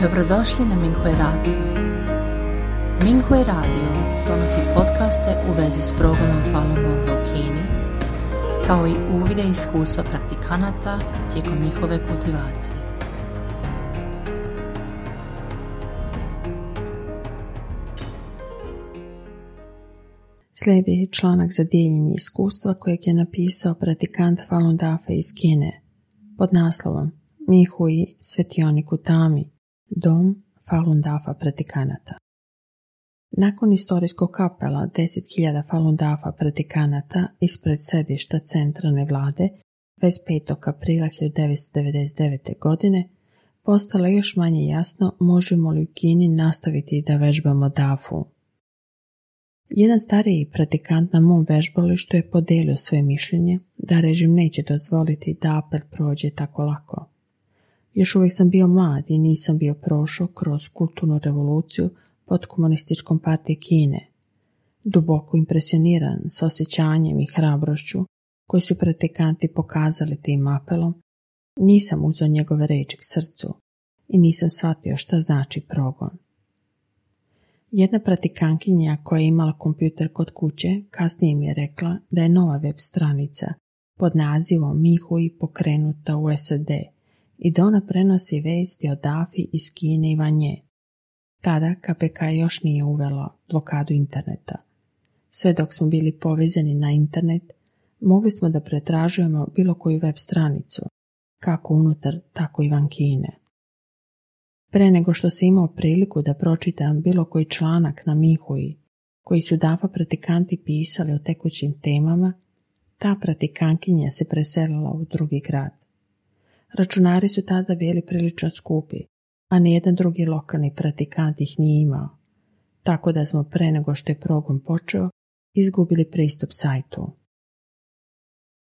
Dobrodošli na Minghui Radio. Minghui Radio donosi podcaste u vezi s progledom Falun Gonga u Kini, kao i uvide iskustva praktikanata tijekom njihove kultivacije. Slijedi članak za dijeljenje iskustva kojeg je napisao praktikant Falun Dafa iz Kine pod naslovom Mihui Svetionik u Tami, dom Falun Dafa pratikanata. Nakon istorijskog kapela 10.000 Falun Dafa pratikanata ispred sedišta centralne vlade 25. aprila 1999. godine postalo još manje jasno možemo li u Kini nastaviti da vežbamo Dafu. Jedan stariji pratikant na mom vežbalištu je podelio svoje mišljenje da režim neće dozvoliti da apel prođe tako lako. Još uvijek sam bio mlad i nisam bio prošao kroz kulturnu revoluciju pod komunističkom partije Kine. Duboko impresioniran s osjećanjem i hrabrošću koji su pratikanti pokazali tim apelom, nisam uzeo njegove reči k srcu i nisam shvatio šta znači progon. Jedna pratikankinja koja je imala kompjuter kod kuće kasnije mi je rekla da je nova web stranica pod nazivom Mihui pokrenuta u SAD i da prenosi vesti o Dafi iz Kine i Vanje. Tada KPK još nije uvela blokadu interneta. Sve dok smo bili povezani na internet, mogli smo da pretražujemo bilo koju web stranicu, kako unutar, tako i van Kine. Pre nego što se imao priliku da pročitam bilo koji članak na Mihuji, koji su Dafa pratikanti pisali o tekućim temama, ta pratikankinja se preselila u drugi grad. Računari su tada bili prilično skupi, a nijedan drugi lokalni pratikant ih nije imao, tako da smo pre nego što je progon počeo, izgubili pristup sajtu.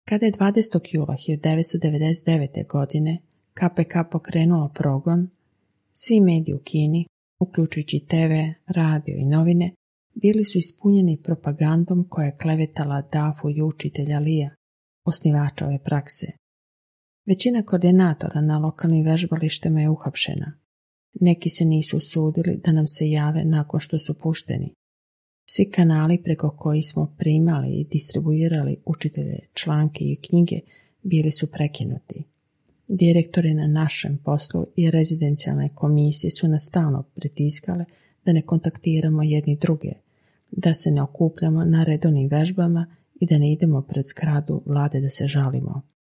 Kada je 20. jula 1999. godine KPK pokrenuo progon, svi mediji u Kini, uključujući TV, radio i novine, bili su ispunjeni propagandom koja je klevetala Dafu i učitelja Lija, osnivača ove prakse. Većina koordinatora na lokalnim vežbalištima je uhapšena. Neki se nisu usudili da nam se jave nakon što su pušteni. Svi kanali preko koji smo primali i distribuirali učitelje, članke i knjige bili su prekinuti. Direktori na našem poslu i rezidencijalne komisije su nas stalno pritiskale da ne kontaktiramo jedni druge, da se ne okupljamo na redovnim vežbama i da ne idemo pred zgradu vlade da se žalimo.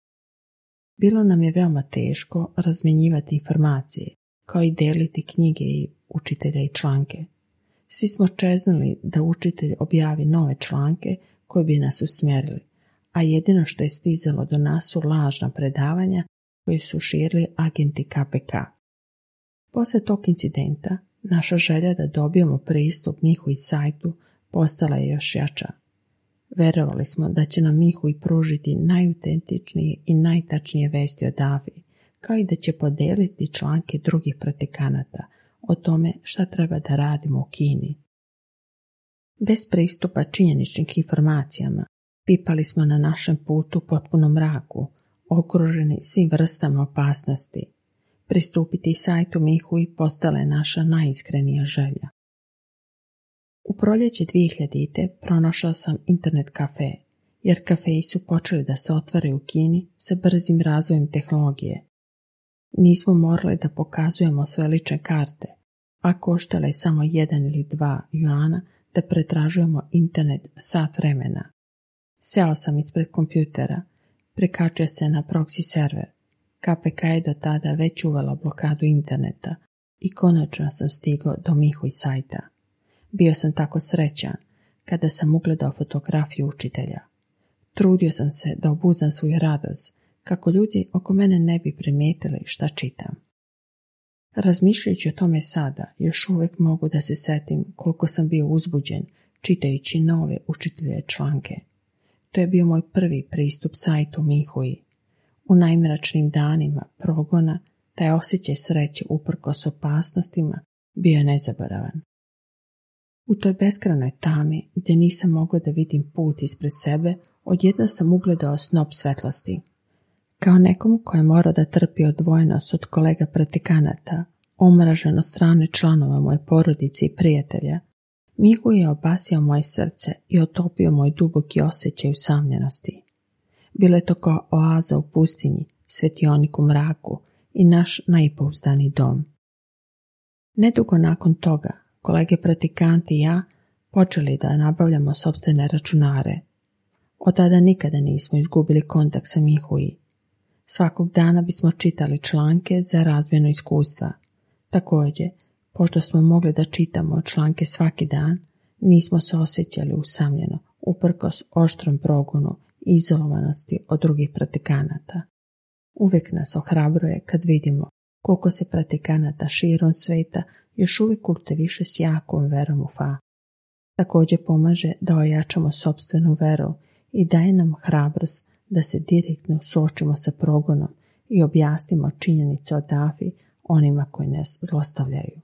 Bilo nam je veoma teško razmjenjivati informacije, kao i deliti knjige i učitelja i članke. Svi smo čeznali da učitelj objavi nove članke koji bi nas usmjerili, a jedino što je stizalo do nas su lažna predavanja koji su širili agenti KPK. Poslije tog incidenta, naša želja da dobijemo pristup Mihu i sajtu postala je još jača. Verovali smo da će nam Mihu i pružiti najutentičnije i najtačnije vesti o Davi, kao i da će podeliti članke drugih pratikanata o tome šta treba da radimo u Kini. Bez pristupa činjeničnih informacijama, pipali smo na našem putu potpuno mraku, okruženi svim vrstama opasnosti. Pristupiti sajtu Mihu i postala je naša najiskrenija želja. U proljeće 2000. pronašao sam internet kafe, jer kafeji su počeli da se otvare u Kini sa brzim razvojem tehnologije. Nismo morali da pokazujemo sve lične karte, a koštale je samo jedan ili dva juana da pretražujemo internet sat vremena. Seo sam ispred kompjutera, prekačio se na proxy server. KPK je do tada već uvela blokadu interneta i konačno sam stigao do Mihu i sajta. Bio sam tako srećan kada sam ugledao fotografiju učitelja. Trudio sam se da obuzdam svoju radost kako ljudi oko mene ne bi primijetili šta čitam. Razmišljajući o tome sada, još uvijek mogu da se setim koliko sam bio uzbuđen čitajući nove učitelje članke. To je bio moj prvi pristup sajtu Mihui. U najmračnim danima progona taj osjećaj sreće uprkos opasnostima bio je nezaboravan. U toj beskranoj tami, gdje nisam mogao da vidim put ispred sebe, odjedno sam ugledao snop svetlosti. Kao nekom koje mora da trpi odvojenost od kolega pratikanata, omražen od strane članova moje porodice i prijatelja, Mihu je obasio moje srce i otopio moj duboki osjećaj usamljenosti. Bilo je to kao oaza u pustinji, svetionik u mraku i naš najpouzdani dom. Nedugo nakon toga, kolege pratikanti i ja počeli da nabavljamo sobstvene računare. Od tada nikada nismo izgubili kontakt sa Mihuji. Svakog dana bismo čitali članke za razmjeno iskustva. Također, pošto smo mogli da čitamo članke svaki dan, nismo se osjećali usamljeno, uprkos oštrom progonu i izolovanosti od drugih pratikanata. Uvijek nas ohrabruje kad vidimo koliko se pratikanata širom sveta još uvijek više s jakom verom u fa. Također pomaže da ojačamo sobstvenu veru i daje nam hrabrost da se direktno suočimo sa progonom i objasnimo činjenice o Dafi onima koji nas zlostavljaju.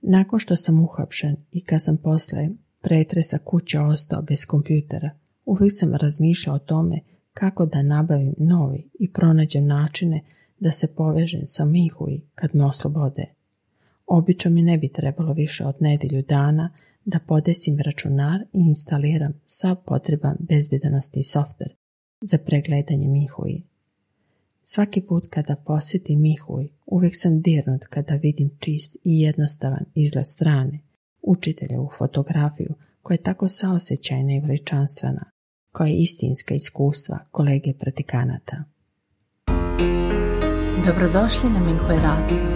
Nakon što sam uhapšen i kad sam posle pretresa kuće ostao bez kompjutera, uvijek sam razmišljao o tome kako da nabavim novi i pronađem načine da se povežem sa Mihuji kad me oslobode. Obično mi ne bi trebalo više od nedjelju dana da podesim računar i instaliram sav potreban bezbjedonosni softver za pregledanje Mihuji. Svaki put kada posjetim Mihuj, uvijek sam dirnut kada vidim čist i jednostavan izgled strane, učitelja u fotografiju koja je tako saosjećajna i veličanstvena, koja je istinska iskustva kolege pratikanata. Dobrodošli na Minghui Radio.